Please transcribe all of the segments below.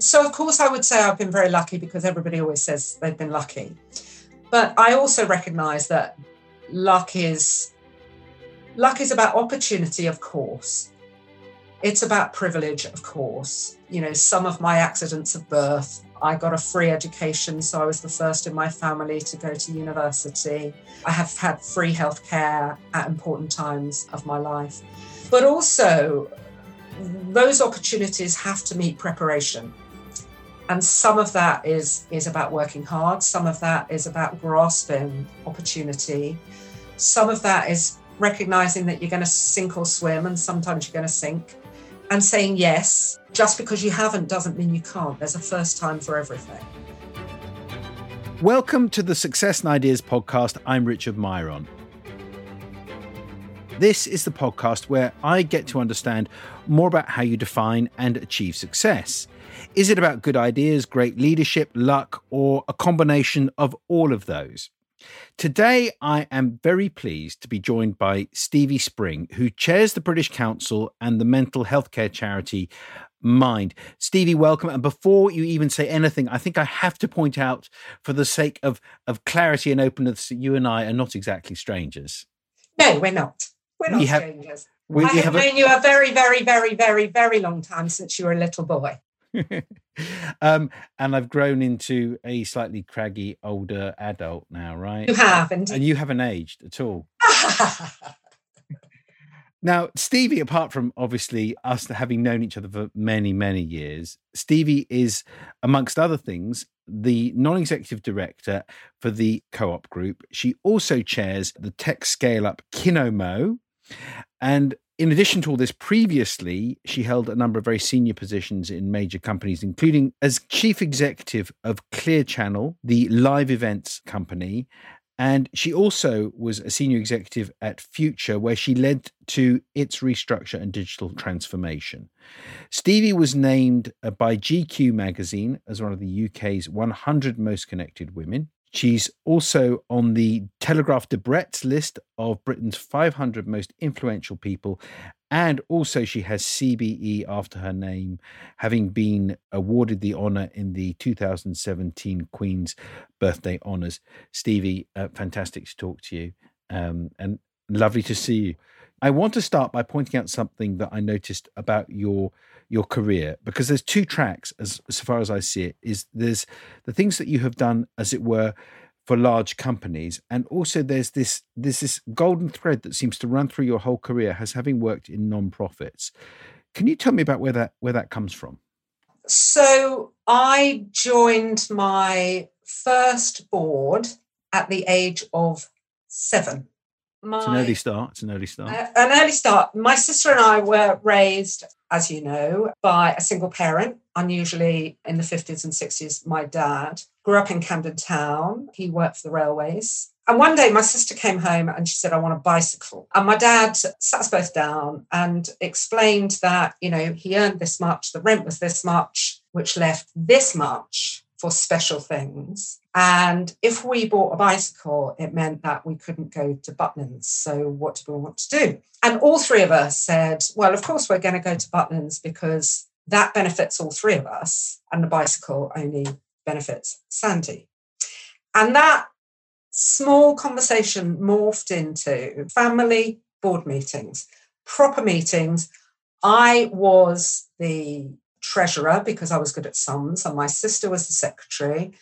So, of course, I would say I've been very lucky because everybody always says they've been lucky. But I also recognize that luck is luck is about opportunity, of course. It's about privilege, of course. You know, some of my accidents of birth, I got a free education, so I was the first in my family to go to university. I have had free healthcare at important times of my life. But also, those opportunities have to meet preparation. And some of that is, is about working hard, some of that is about grasping opportunity, some of that is recognizing that you're going to sink or swim, and sometimes you're going to sink, and saying yes. Just because you haven't doesn't mean you can't. There's a first time for everything. Welcome to the Success and Ideas podcast. I'm Richard Miron. This is the podcast where I get to understand more about how you define and achieve success. Is it about good ideas, great leadership, luck, or a combination of all of those? Today, I am very pleased to be joined by Stevie Spring, who chairs the British Council and the mental healthcare charity Mind. Stevie, welcome. And before you even say anything, I think I have to point out, for the sake of, of clarity and openness, that you and I are not exactly strangers. No, we're not. We're not we have, strangers. We, I we have, have known a, you a very, very, very, very, very long time since you were a little boy. um, and I've grown into a slightly craggy older adult now, right? You haven't. And you haven't aged at all. now, Stevie, apart from obviously us having known each other for many, many years, Stevie is, amongst other things, the non executive director for the co op group. She also chairs the tech scale up Kinomo. And in addition to all this, previously, she held a number of very senior positions in major companies, including as chief executive of Clear Channel, the live events company. And she also was a senior executive at Future, where she led to its restructure and digital transformation. Stevie was named uh, by GQ magazine as one of the UK's 100 most connected women. She's also on the Telegraph de Debrett's list of Britain's 500 most influential people. And also, she has CBE after her name, having been awarded the honour in the 2017 Queen's Birthday Honours. Stevie, uh, fantastic to talk to you um, and lovely to see you. I want to start by pointing out something that I noticed about your your career because there's two tracks as, as far as I see it is there's the things that you have done as it were for large companies and also there's this there's this golden thread that seems to run through your whole career as having worked in non-profits. Can you tell me about where that where that comes from? So I joined my first board at the age of 7 my, it's an early start. It's an early start. Uh, an early start. My sister and I were raised, as you know, by a single parent. Unusually in the 50s and 60s, my dad grew up in Camden Town. He worked for the railways. And one day my sister came home and she said, I want a bicycle. And my dad sat us both down and explained that, you know, he earned this much, the rent was this much, which left this much for special things. And if we bought a bicycle, it meant that we couldn't go to Butlins. So, what do we want to do? And all three of us said, Well, of course, we're going to go to Butlins because that benefits all three of us. And the bicycle only benefits Sandy. And that small conversation morphed into family board meetings, proper meetings. I was the treasurer because I was good at sums, and my sister was the secretary,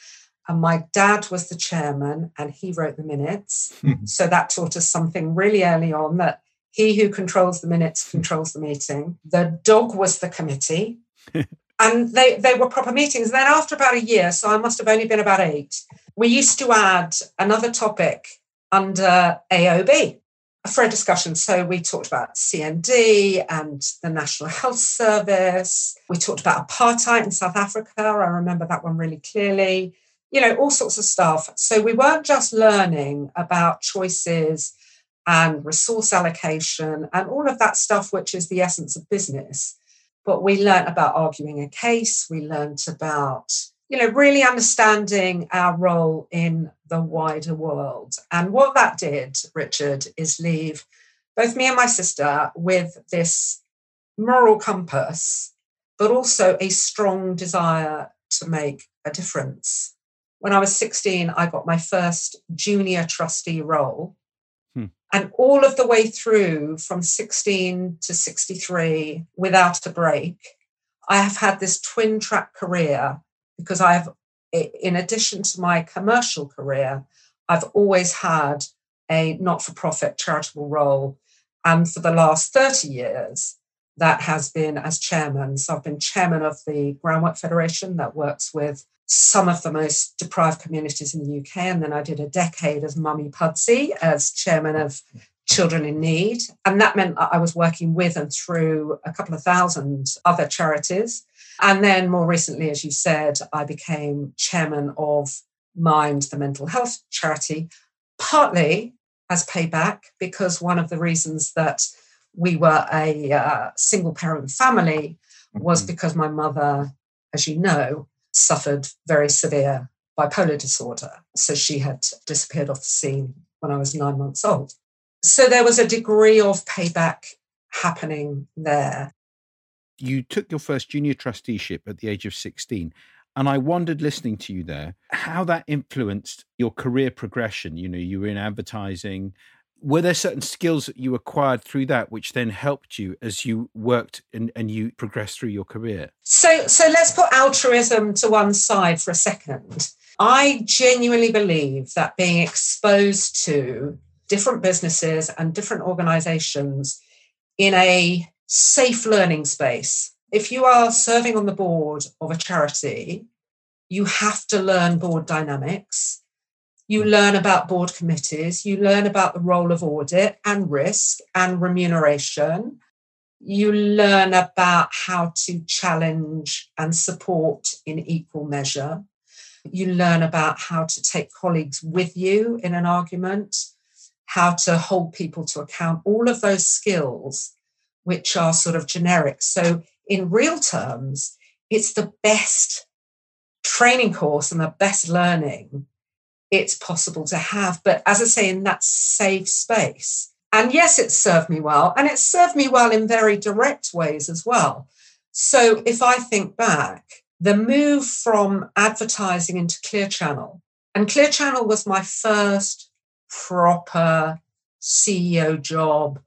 and my dad was the chairman, and he wrote the minutes. Hmm. so that taught us something really early on that he who controls the minutes controls the meeting. The dog was the committee. and they, they were proper meetings. Then after about a year, so I must have only been about eight, we used to add another topic under AOB for a discussion. So we talked about CND and the National Health Service. We talked about apartheid in South Africa. I remember that one really clearly. You know, all sorts of stuff. So we weren't just learning about choices and resource allocation and all of that stuff, which is the essence of business. But we learned about arguing a case. We learned about you know, really understanding our role in the wider world. And what that did, Richard, is leave both me and my sister with this moral compass but also a strong desire to make a difference. When I was 16, I got my first junior trustee role. Hmm. And all of the way through from 16 to 63, without a break, I have had this twin track career because I've, in addition to my commercial career, I've always had a not for profit charitable role. And for the last 30 years, that has been as chairman. So I've been chairman of the Groundwork Federation that works with some of the most deprived communities in the UK. And then I did a decade as Mummy Pudsey as chairman of Children in Need. And that meant I was working with and through a couple of thousand other charities. And then more recently, as you said, I became chairman of Mind, the mental health charity, partly as payback, because one of the reasons that we were a uh, single parent family was mm-hmm. because my mother, as you know, suffered very severe bipolar disorder. So she had disappeared off the scene when I was nine months old. So there was a degree of payback happening there. You took your first junior trusteeship at the age of 16. And I wondered listening to you there how that influenced your career progression. You know, you were in advertising, were there certain skills that you acquired through that which then helped you as you worked and, and you progressed through your career so so let's put altruism to one side for a second i genuinely believe that being exposed to different businesses and different organizations in a safe learning space. If you are serving on the board of a charity you have to learn board dynamics. You hmm. learn about board committees, you learn about the role of audit and risk and remuneration. You learn about how to challenge and support in equal measure. You learn about how to take colleagues with you in an argument, how to hold people to account, all of those skills, which are sort of generic. So, in real terms, it's the best training course and the best learning it's possible to have. But as I say, in that safe space. And yes, it served me well. And it served me well in very direct ways as well. So if I think back, the move from advertising into Clear Channel, and Clear Channel was my first proper CEO job,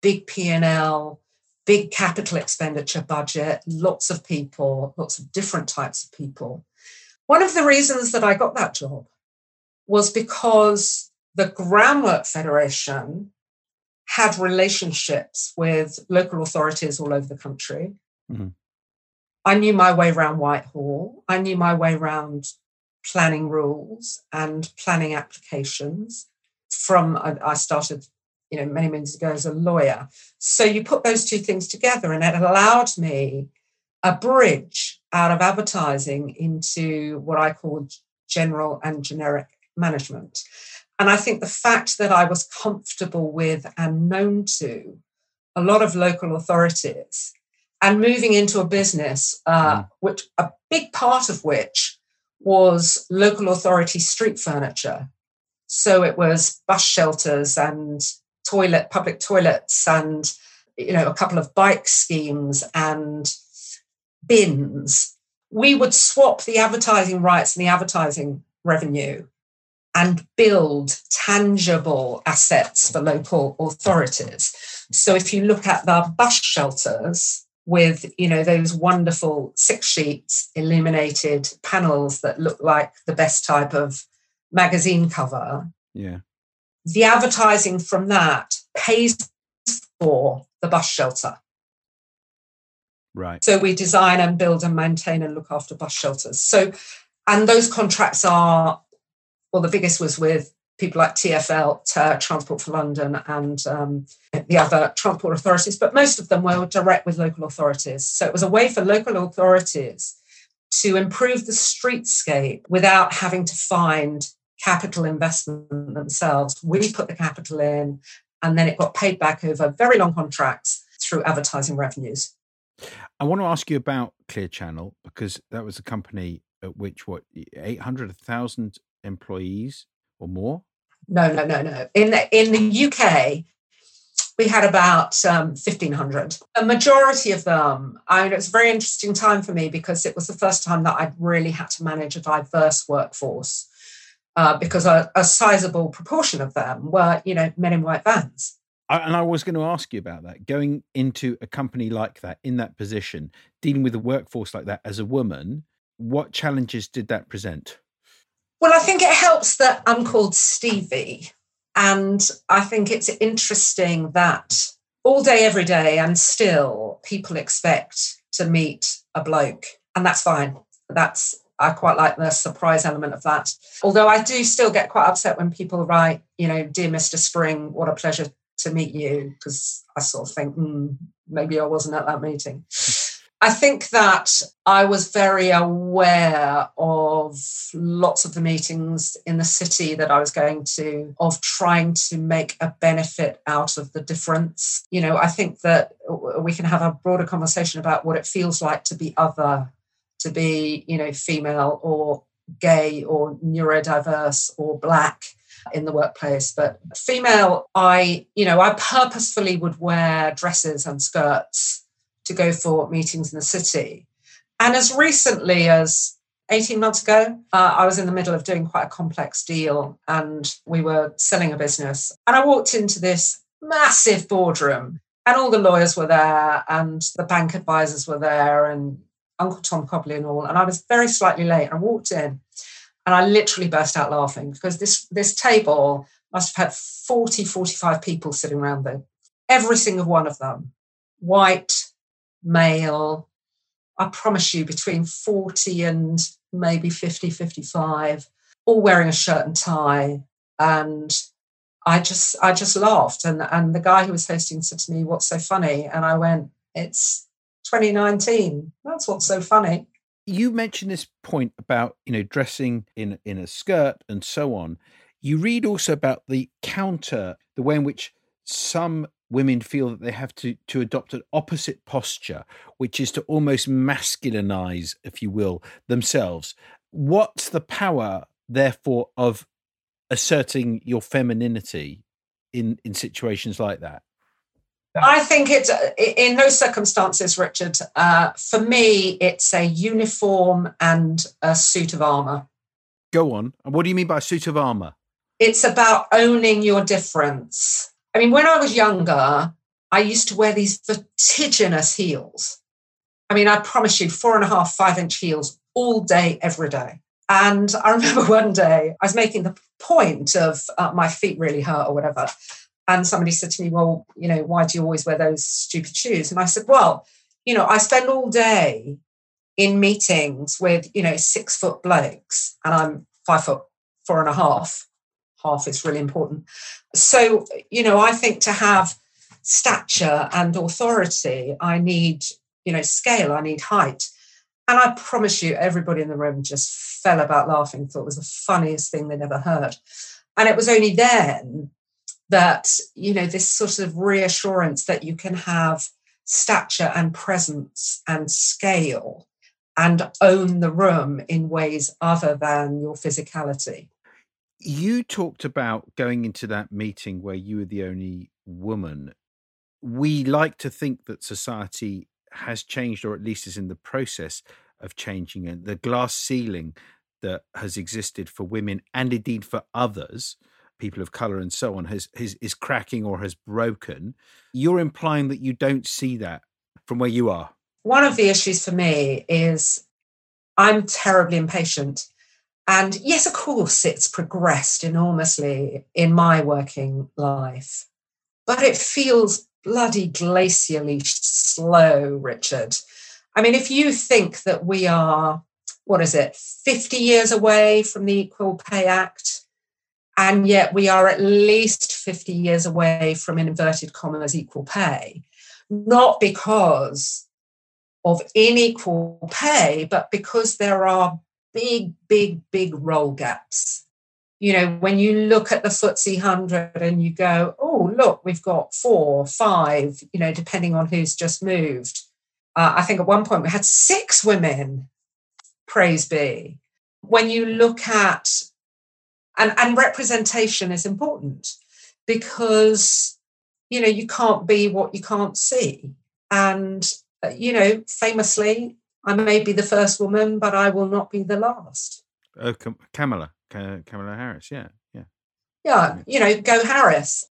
big P&L, big capital expenditure budget, lots of people, lots of different types of people. One of the reasons that I got that job was because the Groundwork Federation had relationships with local authorities all over the country. Mm-hmm. I knew my way around Whitehall. I knew my way around planning rules and planning applications. From I started, you know, many moons ago as a lawyer. So you put those two things together, and it allowed me a bridge out of advertising into what I call general and generic management. And I think the fact that I was comfortable with and known to a lot of local authorities and moving into a business, uh, mm. which a big part of which was local authority street furniture. So it was bus shelters and toilet, public toilets, and you know a couple of bike schemes and bins. We would swap the advertising rights and the advertising revenue and build tangible assets for local authorities. So if you look at the bus shelters with, you know, those wonderful six sheets illuminated panels that look like the best type of magazine cover. Yeah. The advertising from that pays for the bus shelter. Right. So we design and build and maintain and look after bus shelters. So and those contracts are well, the biggest was with people like TFL, Transport for London, and um, the other transport authorities, but most of them were direct with local authorities. So it was a way for local authorities to improve the streetscape without having to find capital investment themselves. We put the capital in, and then it got paid back over very long contracts through advertising revenues. I want to ask you about Clear Channel because that was a company at which what 800 1000 employees or more? No, no, no, no. In the, in the UK, we had about um, 1,500. A majority of them, I mean, it was a very interesting time for me because it was the first time that I'd really had to manage a diverse workforce uh, because a, a sizable proportion of them were, you know, men in white vans. And I was going to ask you about that. Going into a company like that, in that position, dealing with a workforce like that as a woman, what challenges did that present? Well, I think it helps that I'm called Stevie. And I think it's interesting that all day, every day, and still people expect to meet a bloke. And that's fine. That's I quite like the surprise element of that. Although I do still get quite upset when people write, you know, dear Mr. Spring, what a pleasure to meet you, because I sort of think, mm, maybe I wasn't at that meeting. I think that I was very aware of lots of the meetings in the city that I was going to, of trying to make a benefit out of the difference. You know, I think that we can have a broader conversation about what it feels like to be other, to be, you know, female or gay or neurodiverse or black in the workplace but female i you know i purposefully would wear dresses and skirts to go for meetings in the city. And as recently as 18 months ago, uh, I was in the middle of doing quite a complex deal and we were selling a business. And I walked into this massive boardroom and all the lawyers were there and the bank advisors were there and Uncle Tom Cobley and all. And I was very slightly late. I walked in and I literally burst out laughing because this, this table must have had 40, 45 people sitting around there. Every single one of them, white, male, I promise you, between 40 and maybe 50, 55, all wearing a shirt and tie. And I just I just laughed. And, and the guy who was hosting said to me, What's so funny? And I went, It's 2019. That's what's so funny. You mentioned this point about, you know, dressing in in a skirt and so on. You read also about the counter, the way in which some women feel that they have to to adopt an opposite posture, which is to almost masculinize, if you will, themselves. What's the power, therefore, of asserting your femininity in in situations like that? I think it's in those circumstances, Richard. Uh, for me, it's a uniform and a suit of armor. Go on. And what do you mean by suit of armor? It's about owning your difference. I mean, when I was younger, I used to wear these vertiginous heels. I mean, I promise you, four and a half, five inch heels all day, every day. And I remember one day I was making the point of uh, my feet really hurt or whatever. And somebody said to me, Well, you know, why do you always wear those stupid shoes? And I said, Well, you know, I spend all day in meetings with, you know, six foot blokes and I'm five foot four and a half half is really important. So, you know, I think to have stature and authority, I need, you know, scale, I need height. And I promise you, everybody in the room just fell about laughing, thought it was the funniest thing they'd ever heard. And it was only then that, you know, this sort of reassurance that you can have stature and presence and scale and own the room in ways other than your physicality you talked about going into that meeting where you were the only woman. We like to think that society has changed, or at least is in the process of changing. And the glass ceiling that has existed for women and indeed for others, people of color and so on, has, has is cracking or has broken. You're implying that you don't see that from where you are. One of the issues for me is I'm terribly impatient and yes, of course, it's progressed enormously in my working life, but it feels bloody glacially slow, Richard. I mean, if you think that we are, what is it, 50 years away from the Equal Pay Act, and yet we are at least 50 years away from, in inverted commas, equal pay, not because of unequal pay, but because there are big, big, big role gaps. You know, when you look at the FTSE 100 and you go, oh, look, we've got four, five, you know, depending on who's just moved. Uh, I think at one point we had six women, praise be. When you look at, and, and representation is important because you know, you can't be what you can't see. And, uh, you know, famously, I may be the first woman, but I will not be the last. Oh, Kamala, Kamala Harris. Yeah, yeah. Yeah, you know, go Harris.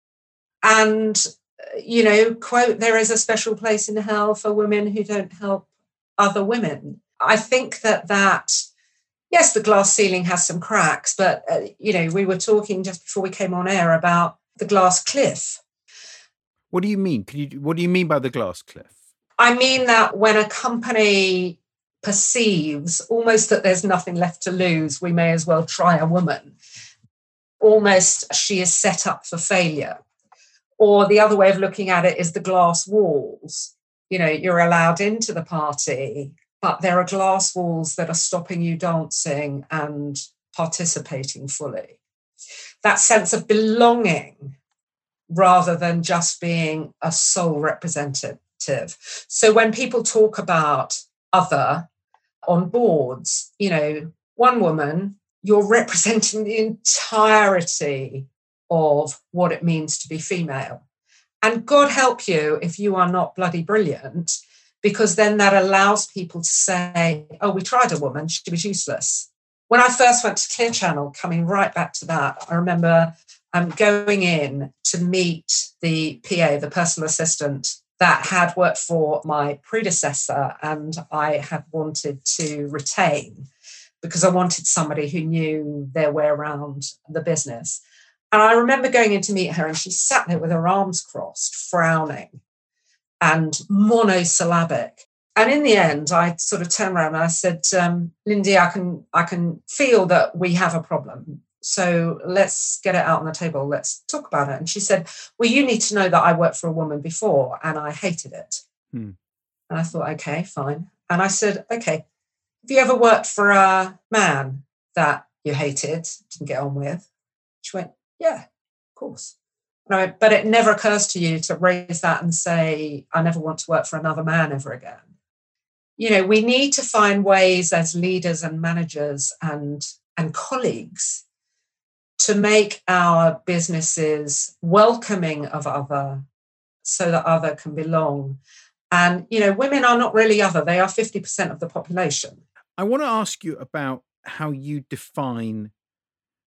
And, uh, you know, quote, there is a special place in hell for women who don't help other women. I think that that, yes, the glass ceiling has some cracks, but, uh, you know, we were talking just before we came on air about the glass cliff. What do you mean? Can you, what do you mean by the glass cliff? I mean that when a company perceives almost that there's nothing left to lose, we may as well try a woman. Almost she is set up for failure. Or the other way of looking at it is the glass walls. You know, you're allowed into the party, but there are glass walls that are stopping you dancing and participating fully. That sense of belonging rather than just being a sole representative so when people talk about other on boards, you know, one woman, you're representing the entirety of what it means to be female. And God help you if you are not bloody brilliant, because then that allows people to say, oh, we tried a woman, she was useless. When I first went to Clear Channel, coming right back to that, I remember um, going in to meet the PA, the personal assistant that had worked for my predecessor and I had wanted to retain because I wanted somebody who knew their way around the business. And I remember going in to meet her, and she sat there with her arms crossed, frowning and monosyllabic. And in the end, I sort of turned around and I said, um, Lindy, I can I can feel that we have a problem. So let's get it out on the table. Let's talk about it. And she said, Well, you need to know that I worked for a woman before and I hated it. Hmm. And I thought, okay, fine. And I said, okay, have you ever worked for a man that you hated, didn't get on with? She went, yeah, of course. Went, but it never occurs to you to raise that and say, I never want to work for another man ever again. You know, we need to find ways as leaders and managers and and colleagues to make our businesses welcoming of other so that other can belong. And, you know, women are not really other, they are 50% of the population. I want to ask you about how you define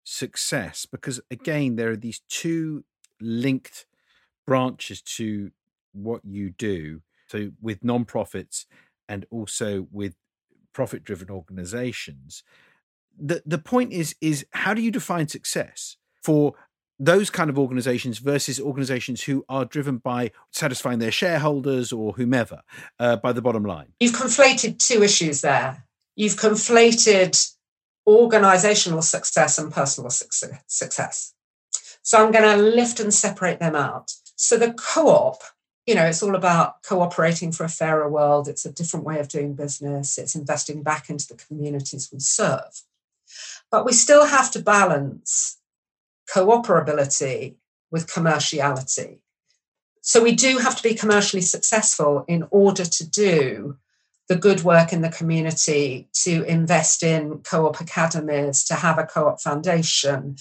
success, because again, there are these two linked branches to what you do. So, with nonprofits and also with profit driven organizations the the point is is how do you define success for those kind of organizations versus organizations who are driven by satisfying their shareholders or whomever uh, by the bottom line you've conflated two issues there you've conflated organizational success and personal success so i'm going to lift and separate them out so the co-op you know it's all about cooperating for a fairer world it's a different way of doing business it's investing back into the communities we serve but we still have to balance cooperability with commerciality. So we do have to be commercially successful in order to do the good work in the community, to invest in co op academies, to have a co op foundation.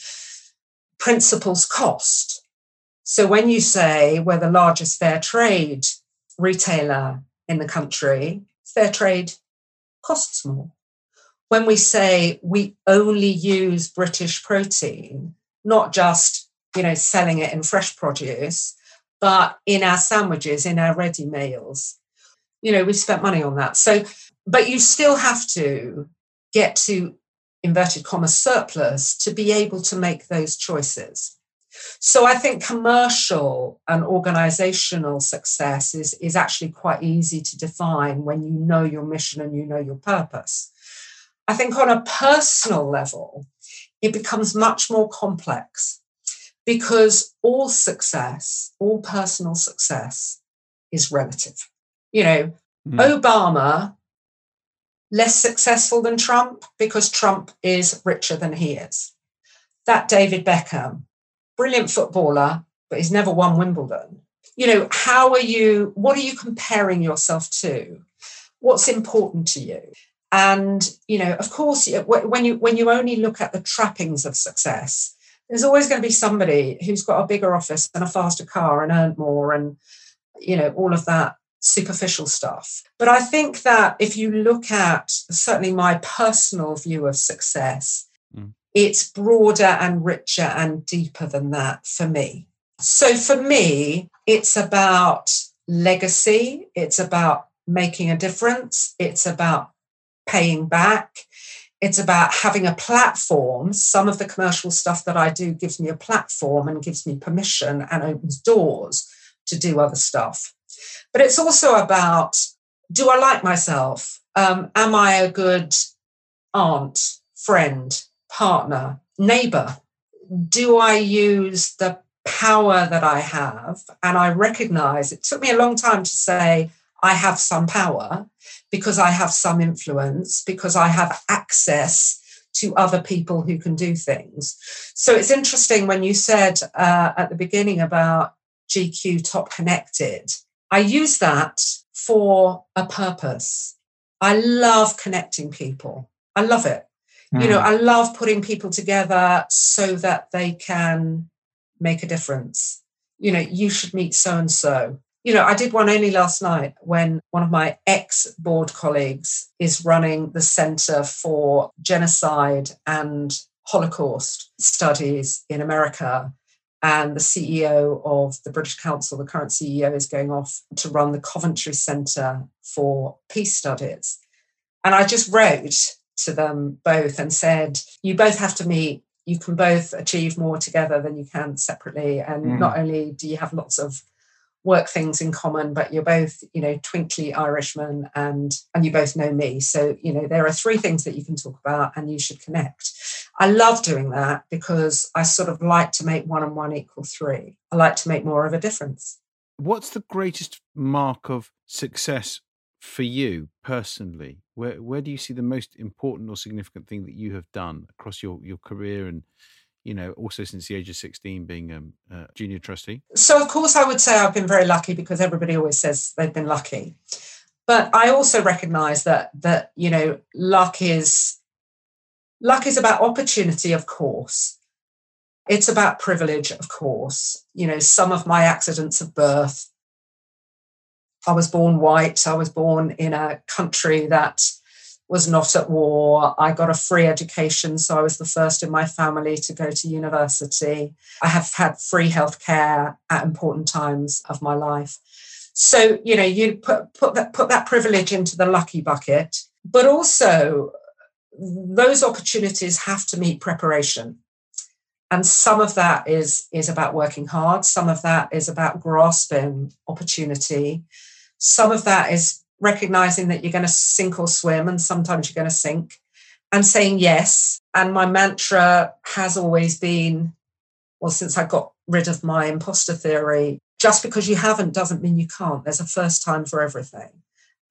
Principles cost. So when you say we're the largest fair trade retailer in the country, fair trade costs more when we say we only use British protein, not just you know selling it in fresh produce, but in our sandwiches, in our ready meals, you know, we've spent money on that. So, but you still have to get to inverted commas surplus to be able to make those choices. So I think commercial and organizational success is, is actually quite easy to define when you know your mission and you know your purpose. I think on a personal level, it becomes much more complex because all success, all personal success is relative. You know, mm. Obama, less successful than Trump because Trump is richer than he is. That David Beckham, brilliant footballer, but he's never won Wimbledon. You know, how are you, what are you comparing yourself to? What's important to you? and you know of course when you when you only look at the trappings of success there's always going to be somebody who's got a bigger office and a faster car and earned more and you know all of that superficial stuff but i think that if you look at certainly my personal view of success mm. it's broader and richer and deeper than that for me so for me it's about legacy it's about making a difference it's about paying back it's about having a platform. Some of the commercial stuff that I do gives me a platform and gives me permission and opens doors to do other stuff. But it's also about do I like myself? Um, am I a good aunt, friend, partner, neighbor? Do I use the power that I have? And I recognize it took me a long time to say, I have some power because I have some influence, because I have access to other people who can do things. So it's interesting when you said uh, at the beginning about GQ Top Connected, I use that for a purpose. I love connecting people. I love it. Mm. You know, hmm. I love putting people together so that they can make a difference. You know, you should meet so and so you know, I did one only last night when one of my ex board colleagues is running the Center for Genocide and Holocaust Studies in America. And the CEO of the British Council, the current CEO, is going off to run the Coventry Center for Peace Studies. And I just wrote to them both and said, You both have to meet. You can both achieve more together than you can separately. And mm. not only do you have lots of work things in common but you're both you know twinkly irishmen and and you both know me so you know there are three things that you can talk about and you should connect i love doing that because i sort of like to make one and one equal three i like to make more of a difference what's the greatest mark of success for you personally where where do you see the most important or significant thing that you have done across your your career and you know, also since the age of 16 being um, a junior trustee? So, of course, I would say I've been very lucky because everybody always says they've been lucky. But I also recognize that, that you know, luck is luck is about opportunity, of course. It's about privilege, of course. You know, some of my accidents of birth, I was born white. I was born in a country that was not at war. I got a free education, so I was the first in my family to go to university. I have had free healthcare at important times of my life. So, you know, you put, put that put that privilege into the lucky bucket, but also those opportunities have to meet preparation. And some of that is, is about working hard, some of that is about grasping opportunity, some of that is recognizing that you're going to sink or swim, and sometimes you're going to sink, and saying yes. And my mantra has always been well, since I got rid of my imposter theory, just because you haven't doesn't mean you can't. There's a first time for everything.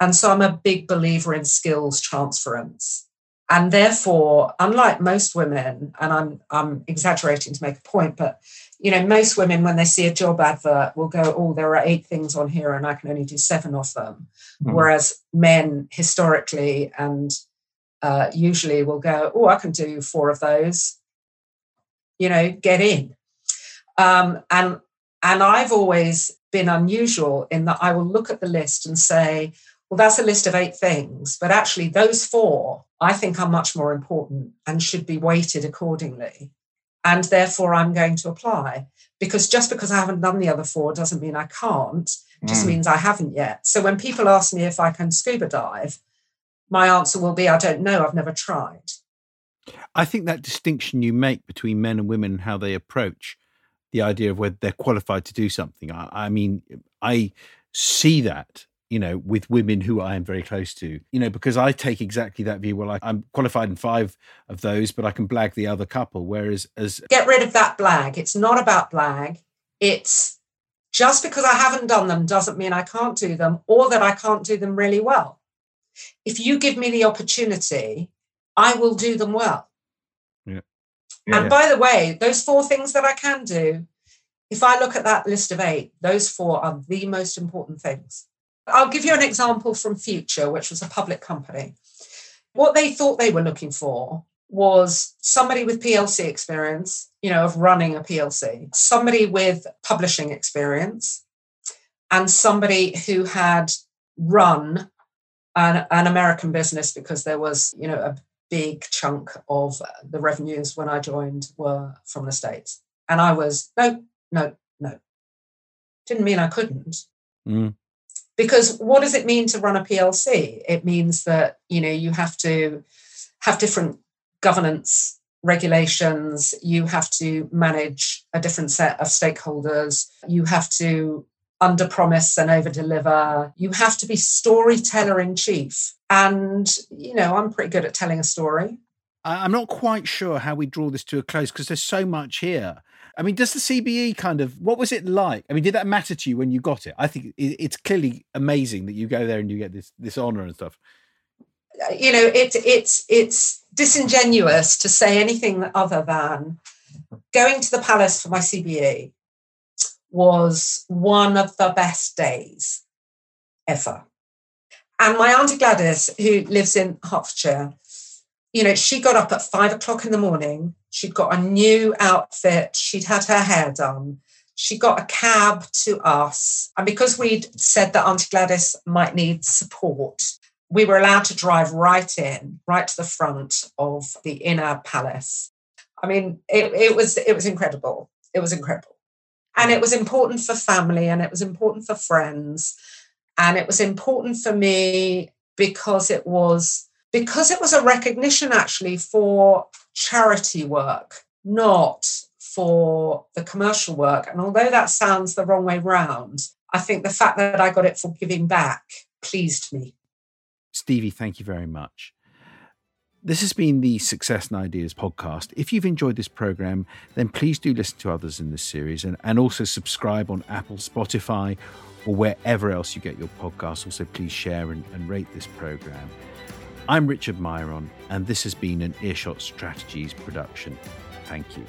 And so I'm a big believer in skills transference. And therefore, unlike most women, and I'm, I'm exaggerating to make a point, but you know, most women, when they see a job advert, will go, Oh, there are eight things on here, and I can only do seven of them. Mm. Whereas men historically and uh, usually will go, Oh, I can do four of those. You know, get in. Um, and and I've always been unusual in that I will look at the list and say, well, that's a list of eight things, but actually, those four I think are much more important and should be weighted accordingly and therefore I'm going to apply. Because just because I haven't done the other four doesn't mean I can't, just mm. means I haven't yet. So when people ask me if I can scuba dive, my answer will be I don't know, I've never tried. I think that distinction you make between men and women and how they approach the idea of whether they're qualified to do something, I, I mean, I see that you know, with women who I am very close to, you know, because I take exactly that view. Well, I, am qualified in five of those, but I can blag the other couple. Whereas, as get rid of that blag. It's not about blag. It's just because I haven't done them doesn't mean I can't do them or that I can't do them really well. If you give me the opportunity, I will do them well. Yeah. yeah and yeah. by the way, those four things that I can do, if I look at that list of eight, those four are the most important things. I'll give you an example from Future, which was a public company. What they thought they were looking for was somebody with PLC experience, you know, of running a PLC, somebody with publishing experience, and somebody who had run an, an American business because there was, you know, a big chunk of the revenues when I joined were from the States. And I was, no, no, no. Didn't mean I couldn't. Mm. Because what does it mean to run a PLC? It means that, you know, you have to have different governance regulations, you have to manage a different set of stakeholders, you have to under promise and over deliver. You have to be storyteller in chief. And, you know, I'm pretty good at telling a story. I'm not quite sure how we draw this to a close because there's so much here. I mean, does the CBE kind of what was it like? I mean, did that matter to you when you got it? I think it's clearly amazing that you go there and you get this this honor and stuff. Uh, you know, it's it's it's disingenuous to say anything other than going to the palace for my CBE was one of the best days ever. And my auntie Gladys, who lives in Hertfordshire, you know, she got up at five o'clock in the morning. She'd got a new outfit. She'd had her hair done. She got a cab to us. And because we'd said that Auntie Gladys might need support, we were allowed to drive right in, right to the front of the inner palace. I mean, it, it was it was incredible. It was incredible. And it was important for family and it was important for friends. And it was important for me because it was because it was a recognition actually for charity work, not for the commercial work. And although that sounds the wrong way round, I think the fact that I got it for giving back pleased me. Stevie, thank you very much. This has been the Success and Ideas podcast. If you've enjoyed this program, then please do listen to others in this series and, and also subscribe on Apple, Spotify, or wherever else you get your podcasts. Also, please share and, and rate this program. I'm Richard Miron, and this has been an Earshot Strategies production. Thank you.